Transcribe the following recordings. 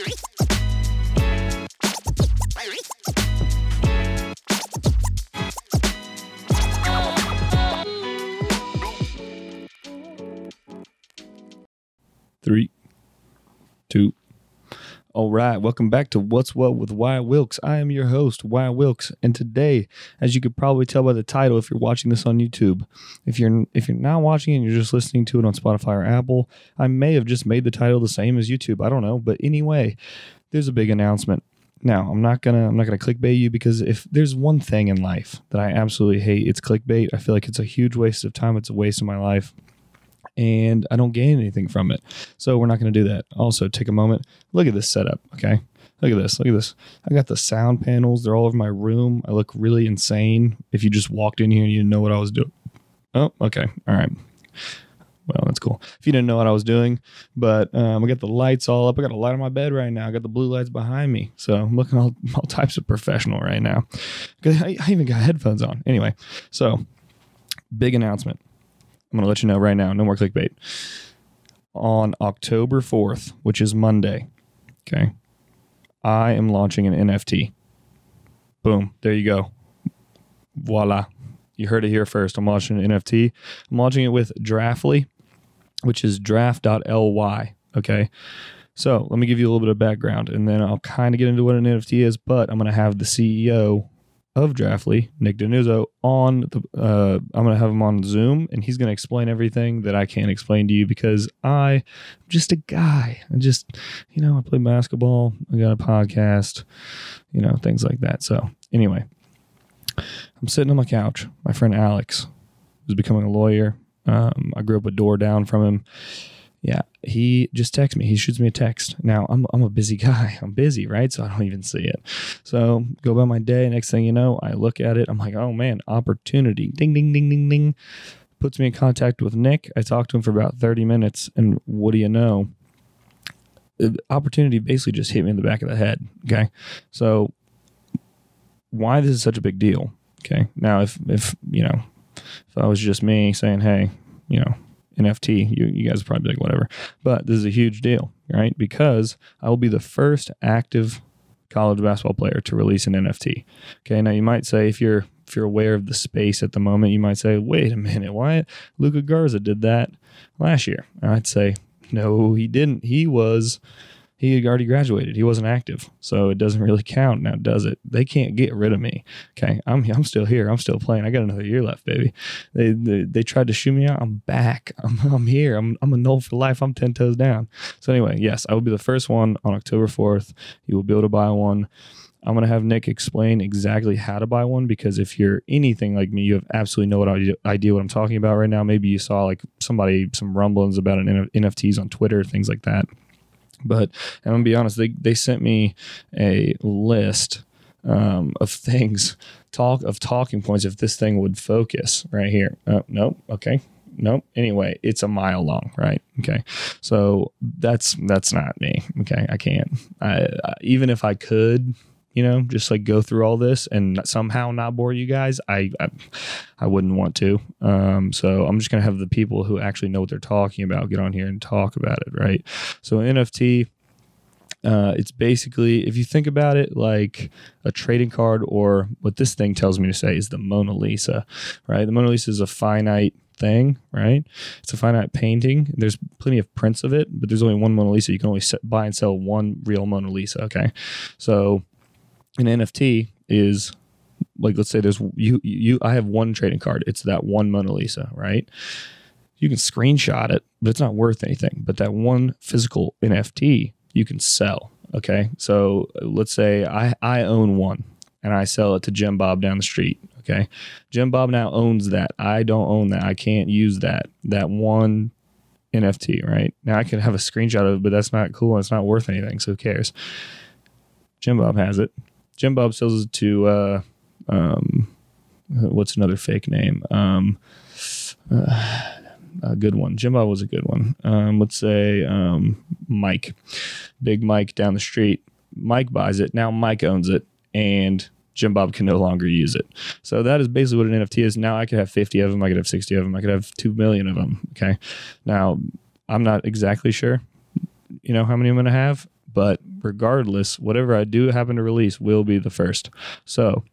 Three, two. All right, welcome back to What's What with Wyatt Wilkes. I am your host, Wyatt Wilkes, and today, as you could probably tell by the title, if you're watching this on YouTube, if you're if you're not watching it and you're just listening to it on Spotify or Apple, I may have just made the title the same as YouTube. I don't know, but anyway, there's a big announcement. Now, I'm not gonna I'm not gonna clickbait you because if there's one thing in life that I absolutely hate, it's clickbait. I feel like it's a huge waste of time. It's a waste of my life and I don't gain anything from it. So we're not going to do that. Also, take a moment. Look at this setup. Okay. Look at this. Look at this. I got the sound panels. They're all over my room. I look really insane if you just walked in here and you didn't know what I was doing. Oh, okay. All right. Well, that's cool. If you didn't know what I was doing, but um, I got the lights all up. I got a light on my bed right now. I got the blue lights behind me. So I'm looking all, all types of professional right now. I, I even got headphones on. Anyway, so big announcement I'm going to let you know right now. No more clickbait. On October 4th, which is Monday, okay, I am launching an NFT. Boom. There you go. Voila. You heard it here first. I'm launching an NFT. I'm launching it with Draftly, which is draft.ly. Okay. So let me give you a little bit of background and then I'll kind of get into what an NFT is, but I'm going to have the CEO of Draftly, Nick Denuzzo, on the. Uh, I'm going to have him on Zoom, and he's going to explain everything that I can't explain to you because I'm just a guy. I just, you know, I play basketball. I got a podcast, you know, things like that. So anyway, I'm sitting on my couch. My friend Alex was becoming a lawyer. Um, I grew up a door down from him yeah, he just texts me. He shoots me a text. Now I'm I'm a busy guy. I'm busy, right? So I don't even see it. So go about my day. Next thing you know, I look at it. I'm like, oh man, opportunity. Ding ding ding ding ding. Puts me in contact with Nick. I talked to him for about 30 minutes, and what do you know? The opportunity basically just hit me in the back of the head. Okay, so why this is such a big deal? Okay, now if if you know if I was just me saying, hey, you know, NFT, you, you guys probably like, whatever. But this is a huge deal, right? Because I will be the first active college basketball player to release an NFT. Okay, now you might say if you're if you're aware of the space at the moment, you might say, wait a minute, why Luka Garza did that last year? And I'd say, no, he didn't. He was he had already graduated. He wasn't active, so it doesn't really count now, does it? They can't get rid of me. Okay, I'm I'm still here. I'm still playing. I got another year left, baby. They they, they tried to shoot me out. I'm back. I'm I'm here. I'm I'm a Nole for life. I'm ten toes down. So anyway, yes, I will be the first one on October fourth. You will be able to buy one. I'm going to have Nick explain exactly how to buy one because if you're anything like me, you have absolutely no idea what I'm talking about right now. Maybe you saw like somebody, some rumblings about an NFTs on Twitter, things like that. But I'm gonna be honest, they they sent me a list um, of things talk of talking points if this thing would focus right here. Oh, nope. Okay. Nope. Anyway, it's a mile long, right? Okay. So that's that's not me. Okay. I can't. I, I even if I could, you know, just like go through all this and somehow not bore you guys, I I, I wouldn't want to. Um, so I'm just gonna have the people who actually know what they're talking about get on here and talk about it, right? So NFT. Uh, it's basically, if you think about it, like a trading card, or what this thing tells me to say is the Mona Lisa, right? The Mona Lisa is a finite thing, right? It's a finite painting. There's plenty of prints of it, but there's only one Mona Lisa. You can only buy and sell one real Mona Lisa. Okay, so an NFT is like let's say there's you you I have one trading card. It's that one Mona Lisa, right? You can screenshot it, but it's not worth anything. But that one physical NFT you can sell. Okay. So let's say I, I own one and I sell it to Jim Bob down the street. Okay. Jim Bob now owns that. I don't own that. I can't use that. That one NFT, right? Now I can have a screenshot of it, but that's not cool and it's not worth anything. So who cares? Jim Bob has it. Jim Bob sells it to uh, um, what's another fake name? Um, uh, a good one. Jim Bob was a good one. Um, let's say um, Mike, Big Mike down the street. Mike buys it. Now Mike owns it, and Jim Bob can no longer use it. So that is basically what an NFT is. Now I could have 50 of them. I could have 60 of them. I could have 2 million of them. Okay. Now I'm not exactly sure, you know, how many I'm going to have But regardless, whatever I do happen to release will be the first. So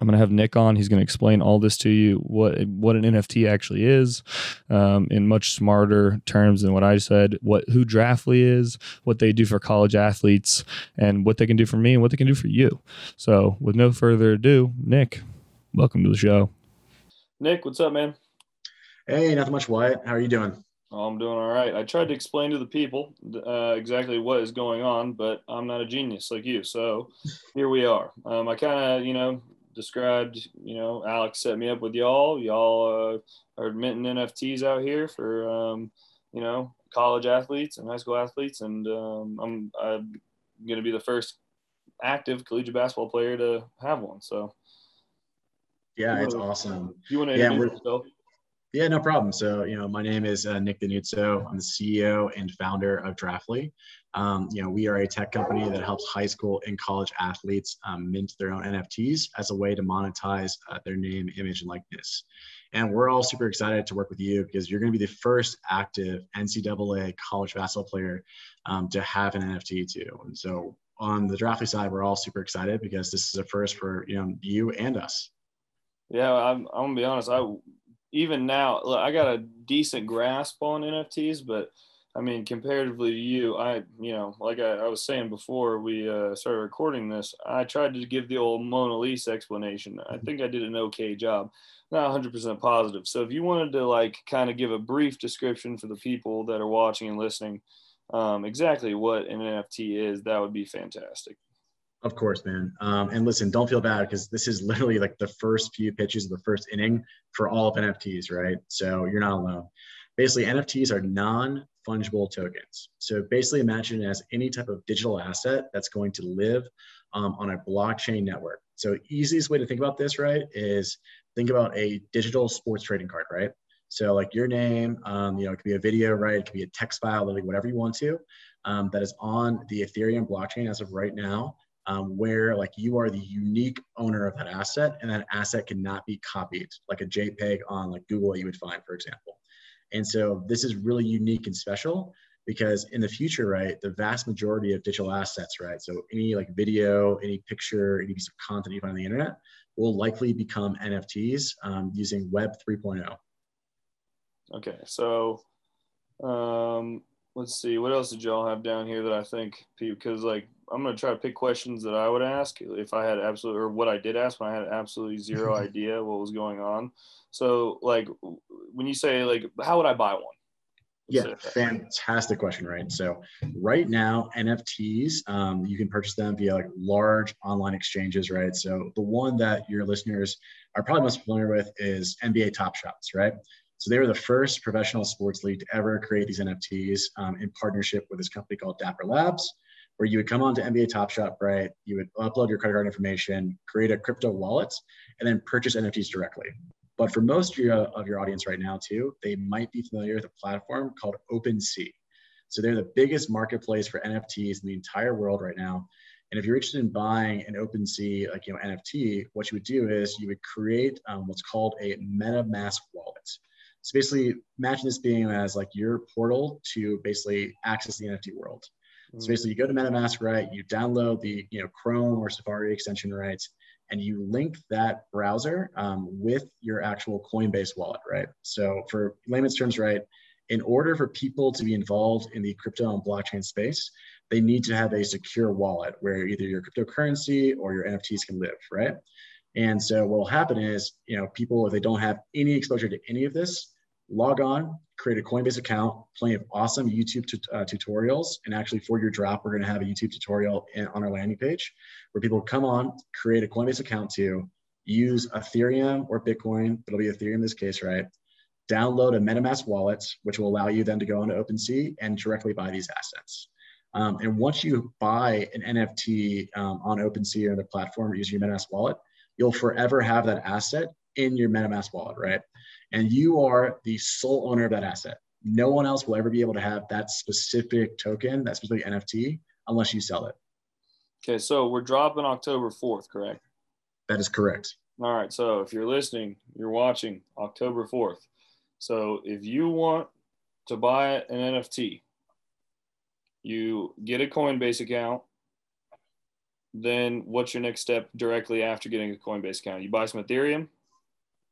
I'm going to have Nick on. He's going to explain all this to you what what an NFT actually is um, in much smarter terms than what I said. What who Draftly is, what they do for college athletes, and what they can do for me and what they can do for you. So, with no further ado, Nick, welcome to the show. Nick, what's up, man? Hey, nothing much, Wyatt. How are you doing? Oh, I'm doing all right. I tried to explain to the people uh, exactly what is going on, but I'm not a genius like you. So here we are. Um, I kind of, you know, described, you know, Alex set me up with y'all. Y'all uh, are minting NFTs out here for, um, you know, college athletes and high school athletes, and um, I'm, I'm going to be the first active collegiate basketball player to have one. So, yeah, it's awesome. You want to introduce yeah, yourself? Yeah, no problem. So, you know, my name is uh, Nick Denuzzo. I'm the CEO and founder of Draftly. Um, you know, we are a tech company that helps high school and college athletes um, mint their own NFTs as a way to monetize uh, their name, image, and likeness. And we're all super excited to work with you because you're going to be the first active NCAA college basketball player um, to have an NFT too. And so, on the Draftly side, we're all super excited because this is a first for you know you and us. Yeah, I'm, I'm gonna be honest. I even now, I got a decent grasp on NFTs, but I mean, comparatively to you, I, you know, like I, I was saying before we uh, started recording this, I tried to give the old Mona Lisa explanation. I think I did an okay job, not 100% positive. So if you wanted to like kind of give a brief description for the people that are watching and listening, um, exactly what an NFT is, that would be fantastic. Of course, man. Um, and listen, don't feel bad because this is literally like the first few pitches of the first inning for all of NFTs, right? So you're not alone. Basically, NFTs are non fungible tokens. So basically, imagine it as any type of digital asset that's going to live um, on a blockchain network. So easiest way to think about this, right, is think about a digital sports trading card, right? So like your name, um, you know, it could be a video, right? It could be a text file, literally whatever you want to, um, that is on the Ethereum blockchain as of right now um, where like you are the unique owner of that asset and that asset cannot be copied like a JPEG on like Google you would find, for example. And so this is really unique and special because in the future, right, the vast majority of digital assets, right, so any like video, any picture, any piece of content you find on the internet will likely become NFTs um, using Web 3.0. Okay, so um, let's see, what else did y'all have down here that I think because like I'm gonna try to pick questions that I would ask if I had absolutely or what I did ask when I had absolutely zero idea what was going on. So like when you say like how would I buy one? yeah, fantastic question, right? So right now, NFTs, um, you can purchase them via like large online exchanges, right? So the one that your listeners are probably most familiar with is NBA Top Shots, right? So they were the first professional sports league to ever create these NFTs um, in partnership with this company called Dapper Labs where you would come on to NBA Top Shot, right? You would upload your credit card information, create a crypto wallet, and then purchase NFTs directly. But for most of your, of your audience right now, too, they might be familiar with a platform called OpenSea. So they're the biggest marketplace for NFTs in the entire world right now. And if you're interested in buying an OpenSea, like you know NFT, what you would do is you would create um, what's called a MetaMask wallet. So basically, imagine this being as like your portal to basically access the NFT world. So mm. basically, you go to MetaMask, right? You download the you know Chrome or Safari extension, right? And you link that browser um, with your actual Coinbase wallet, right? So for layman's terms, right? In order for people to be involved in the crypto and blockchain space, they need to have a secure wallet where either your cryptocurrency or your NFTs can live, right? And so what will happen is, you know, people if they don't have any exposure to any of this, log on, create a Coinbase account, plenty of awesome YouTube uh, tutorials. And actually, for your drop, we're going to have a YouTube tutorial in, on our landing page where people come on, create a Coinbase account to use Ethereum or Bitcoin. It'll be Ethereum in this case, right? Download a MetaMask wallet, which will allow you then to go into OpenSea and directly buy these assets. Um, and once you buy an NFT um, on OpenSea or the platform using your MetaMask wallet, you'll forever have that asset in your MetaMask wallet, right? And you are the sole owner of that asset. No one else will ever be able to have that specific token, that specific NFT, unless you sell it. Okay, so we're dropping October 4th, correct? That is correct. All right, so if you're listening, you're watching October 4th. So if you want to buy an NFT, You get a Coinbase account. Then what's your next step directly after getting a Coinbase account? You buy some Ethereum.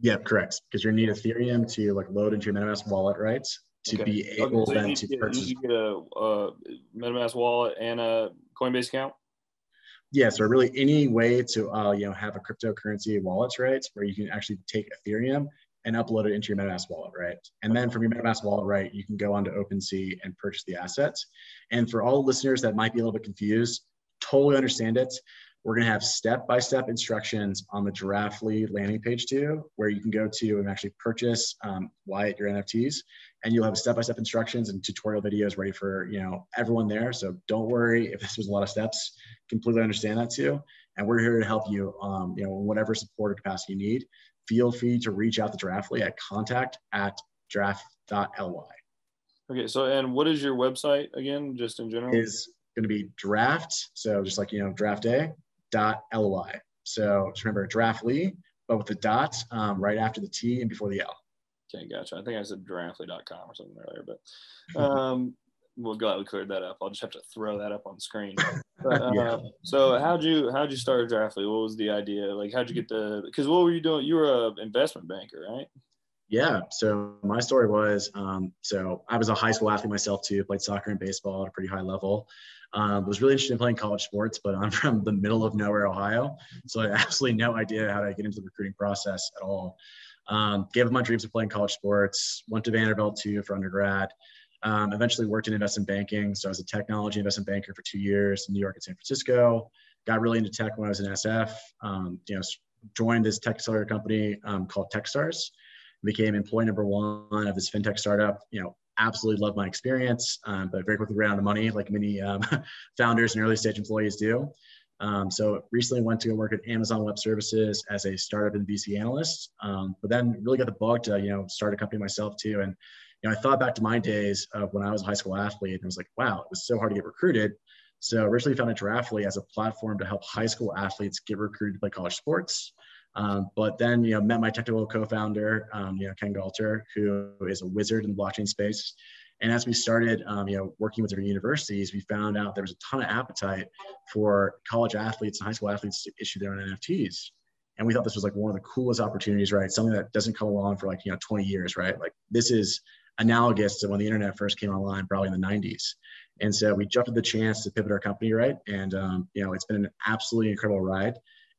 Yeah, correct. Because you need Ethereum to like load into your MetaMask wallet, right? To Okay. be Okay, able so you then to get, purchase. you need to get a, a MetaMask wallet and a Coinbase account. Yeah, so really any way to uh, you know have a cryptocurrency wallet, right? Where you can actually take Ethereum and upload it into your MetaMask wallet, right? And then from your MetaMask wallet, right, you can go onto OpenSea and purchase the assets. And for all listeners that might be a little bit confused, totally understand it. We're gonna have step-by-step instructions on the Draftly landing page too, where you can go to and actually purchase um, Wyatt your NFTs, and you'll have step-by-step instructions and tutorial videos ready for you know everyone there. So don't worry if this was a lot of steps. Completely understand that too, and we're here to help you. Um, you know, whatever support or capacity you need, feel free to reach out to Draftly at contact at draft.ly. Okay, so and what is your website again, just in general? Is going to be draft, so just like you know draft day dot ly. So just remember Draftly, but with the dot um, right after the T and before the L. Okay, gotcha. I think I said draftly.com or something earlier, but um, we'll glad we cleared that up. I'll just have to throw that up on screen. But, uh, Yeah. So how'd you how'd you start Draftly? What was the idea? Like how'd you get the? Because what were you doing? You were a investment banker, right? Yeah. So my story was um, so I was a high school athlete myself too, played soccer and baseball at a pretty high level. Um, was really interested in playing college sports, but I'm from the middle of nowhere, Ohio. So I had absolutely no idea how to get into the recruiting process at all. Um, gave up my dreams of playing college sports, went to Vanderbilt too for undergrad. Um, eventually worked in investment banking. So I was a technology investment banker for two years in New York and San Francisco. Got really into tech when I was in SF. Um, you know, joined this tech accelerator company um, called Techstars became employee number one of this fintech startup. You know, absolutely loved my experience, um, but very quickly ran out of money, like many um, founders and early stage employees do. Um, so recently went to go work at Amazon Web Services as a startup and VC analyst, um, but then really got the bug to you know start a company myself too. And you know, I thought back to my days of when I was a high school athlete, and I was like, wow, it was so hard to get recruited. So originally founded Draftly as a platform to help high school athletes get recruited to play college sports. Um, but then, you know, met my technical co-founder, um, you know, Ken Galter, who is a wizard in the blockchain space. And as we started, um, you know, working with different universities, we found out there was a ton of appetite for college athletes and high school athletes to issue their own NFTs. And we thought this was like one of the coolest opportunities, right? Something that doesn't come along for like, you know, 20 years, right? Like this is analogous to when the internet first came online, probably in the 90s. And so we jumped at the chance to pivot our company, right? And, um, you know, it's been an absolutely incredible ride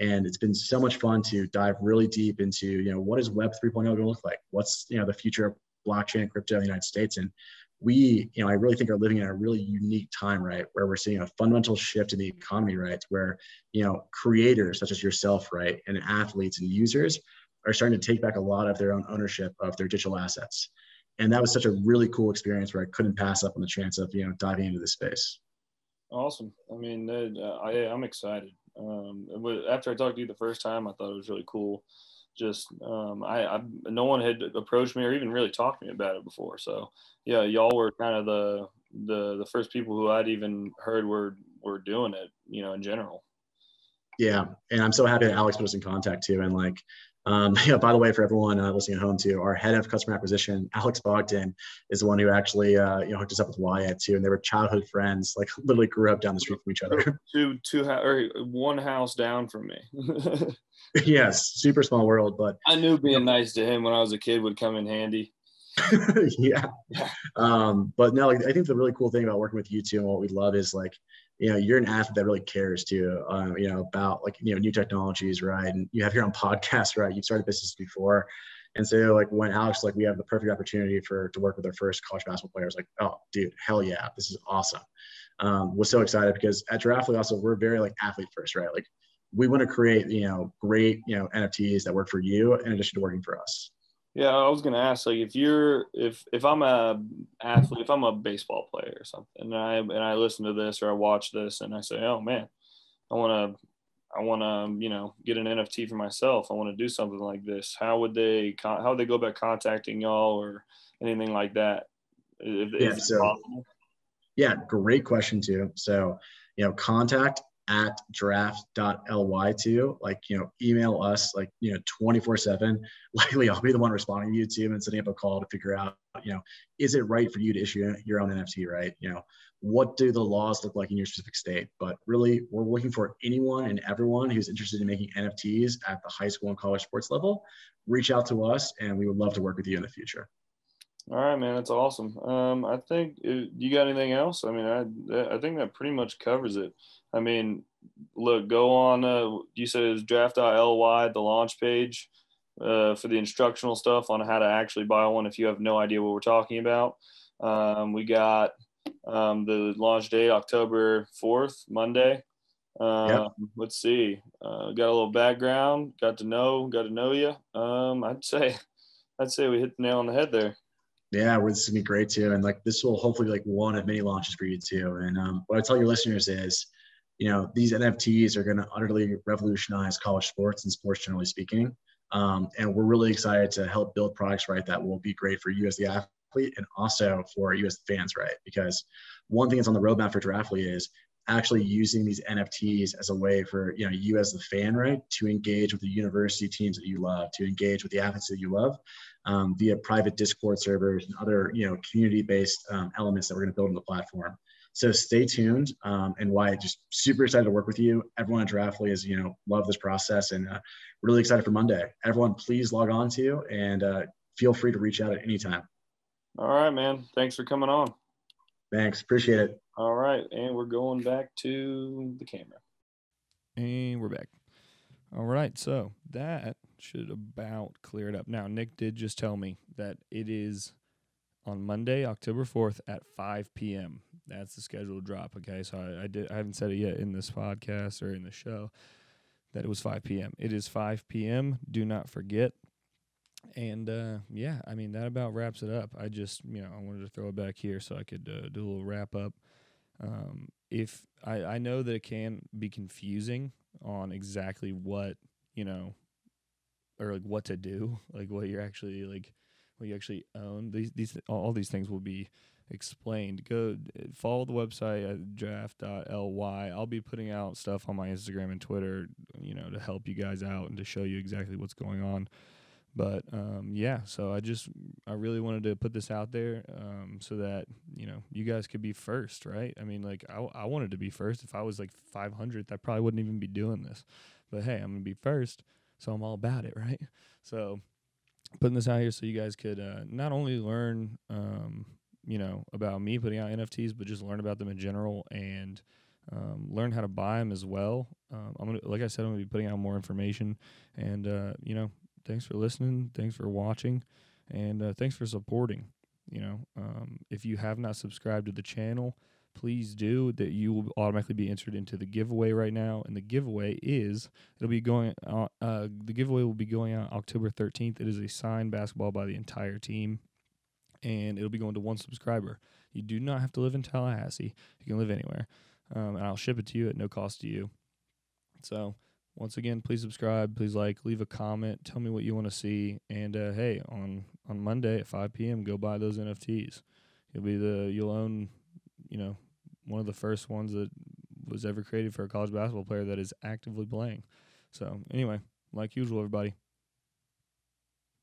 and it's been so much fun to dive really deep into you know what is web 3.0 going to look like? What's you know the future of blockchain and crypto in the united states? And we you know i really think are living in a really unique time right? Where we're seeing a fundamental shift in the economy right? Where you know creators such as yourself right and athletes and users are starting to take back a lot of their own ownership of their digital assets. And that was such a really cool experience where i couldn't pass up on the chance of you know diving into this space. Awesome. I mean, uh, I, I'm excited. Um, was- after I talked to you the first time, I thought it was really cool. Just um, I, I no one had approached me or even really talked to me about it before. So yeah, y'all were kind of the the the first people who I'd even heard were were doing it. You know, in general. Yeah, and I'm so happy that Alex put us in contact too. And like, um, yeah. By the way, for everyone uh, listening at home too, our head of customer acquisition, Alex Bogdan, is the one who actually uh, you know hooked us up with Wyatt too, and they were childhood friends. Like literally grew up down the street from each other. Two two or one house down from me. yes, super small world, but I knew being nice to him when I was a kid would come in handy. yeah. Um, but no, like, I think the really cool thing about working with you two and what we love is like, you know, you're an athlete that really cares too, uh, you know, about like, you know, new technologies, right? And you have your own podcast, right? You've started business before. And so like when Alex, like we have the perfect opportunity for, to work with our first college basketball players, like, oh dude, hell yeah, this is awesome. Um, was so excited because at Draftly also, we're very like athlete first, right? Like we want to create, you know, great, you know, NFTs that work for you in addition to working for us. Yeah, I was gonna ask, like, if you're, if if I'm a athlete, if I'm a baseball player or something, and I and I listen to this or I watch this, and I say, oh man, I want to, I want to, you know, get an NFT for myself. I want to do something like this. How would they, how would they go about contacting y'all or anything like that? If, Yeah, is so- possible? Yeah, great question too. So, you know, contact at draft.ly too. Like, you know, email us like, you know, 24 seven. Likely I'll be the one responding to you too and setting up a call to figure out, you know, is it right for you to issue your own NFT, right? You know, what do the laws look like in your specific state? But really, we're looking for anyone and everyone who's interested in making NFTs at the high school and college sports level. Reach out to us, and we would love to work with you in the future. All right, man, that's awesome. Um, I think uh, you got anything else? I mean, I I think that pretty much covers it. I mean, look, go on. Uh, you said it's draft.ly, the launch page uh, for the instructional stuff on how to actually buy one if you have no idea what we're talking about. Um, we got um, the launch date October 4th, Monday. Uh, yep. Let's see. Uh, got a little background. Got to know. Got to know you. Um, I'd say, I'd say we hit the nail on the head there. Yeah, well, this is gonna be great too, and like this will hopefully be like one of many launches for you too. And um, what I tell your listeners is, you know, these NFTs are gonna utterly revolutionize college sports and sports generally speaking. Um, and we're really excited to help build products right that will be great for you as the athlete and also for you as the fans, right? Because one thing that's on the roadmap for Draftly is actually using these NFTs as a way for you know you as the fan, right, to engage with the university teams that you love, to engage with the athletes that you love, um, via private Discord servers and other you know community-based um, elements that we're going to build on the platform. So stay tuned. Um, and why just super excited to work with you. Everyone at Draftly is you know love this process and uh, really excited for Monday. Everyone, please log on to you, and uh, feel free to reach out at any time. All right, man. Thanks for coming on. Thanks. Appreciate it. All right. And we're going back to the camera. And we're back. All right. So that should about clear it up. Now, Nick did just tell me that it is on Monday, October 4th at 5 p.m. That's the scheduled drop. Okay. So I, I did I haven't said it yet in this podcast or in the show that it was 5 p.m. It is 5 p.m. Do not forget and uh, yeah, I mean that about wraps it up. I just you know I wanted to throw it back here so I could uh, do a little wrap up. Um, if I, I know that it can be confusing on exactly what you know or like what to do, like what you're actually like what you actually own. These these all these things will be explained. Go follow the website at draft.ly. I'll be putting out stuff on my Instagram and Twitter, you know, to help you guys out and to show you exactly what's going on. But um, yeah, so I just I really wanted to put this out there um, so that you know you guys could be first, right? I mean, like I, I wanted to be first. If I was like 500th, I probably wouldn't even be doing this. But hey, I'm gonna be first, so I'm all about it, right? So putting this out here so you guys could uh, not only learn, um, you know, about me putting out NFTs, but just learn about them in general and um, learn how to buy them as well. Um, I'm gonna, like I said, I'm gonna be putting out more information, and uh, you know, thanks for listening. Thanks for watching. And uh, thanks for supporting. You know, um, if you have not subscribed to the channel, please do. That you will automatically be entered into the giveaway right now. And the giveaway is it'll be going. on, uh, the giveaway will be going out October 13th. It is a signed basketball by the entire team, and it'll be going to one subscriber. You do not have to live in Tallahassee. You can live anywhere, um, and I'll ship it to you at no cost to you. So once again, please subscribe, please like, leave a comment, tell me what you want to see, and uh, hey, on on Monday at 5 p.m., go buy those NFTs. You'll be the you'll own, you know, one of the first ones that was ever created for a college basketball player that is actively playing. So anyway, like usual, everybody.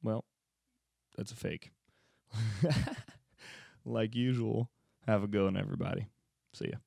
Well, that's a fake. like usual, have a go, and everybody. See ya.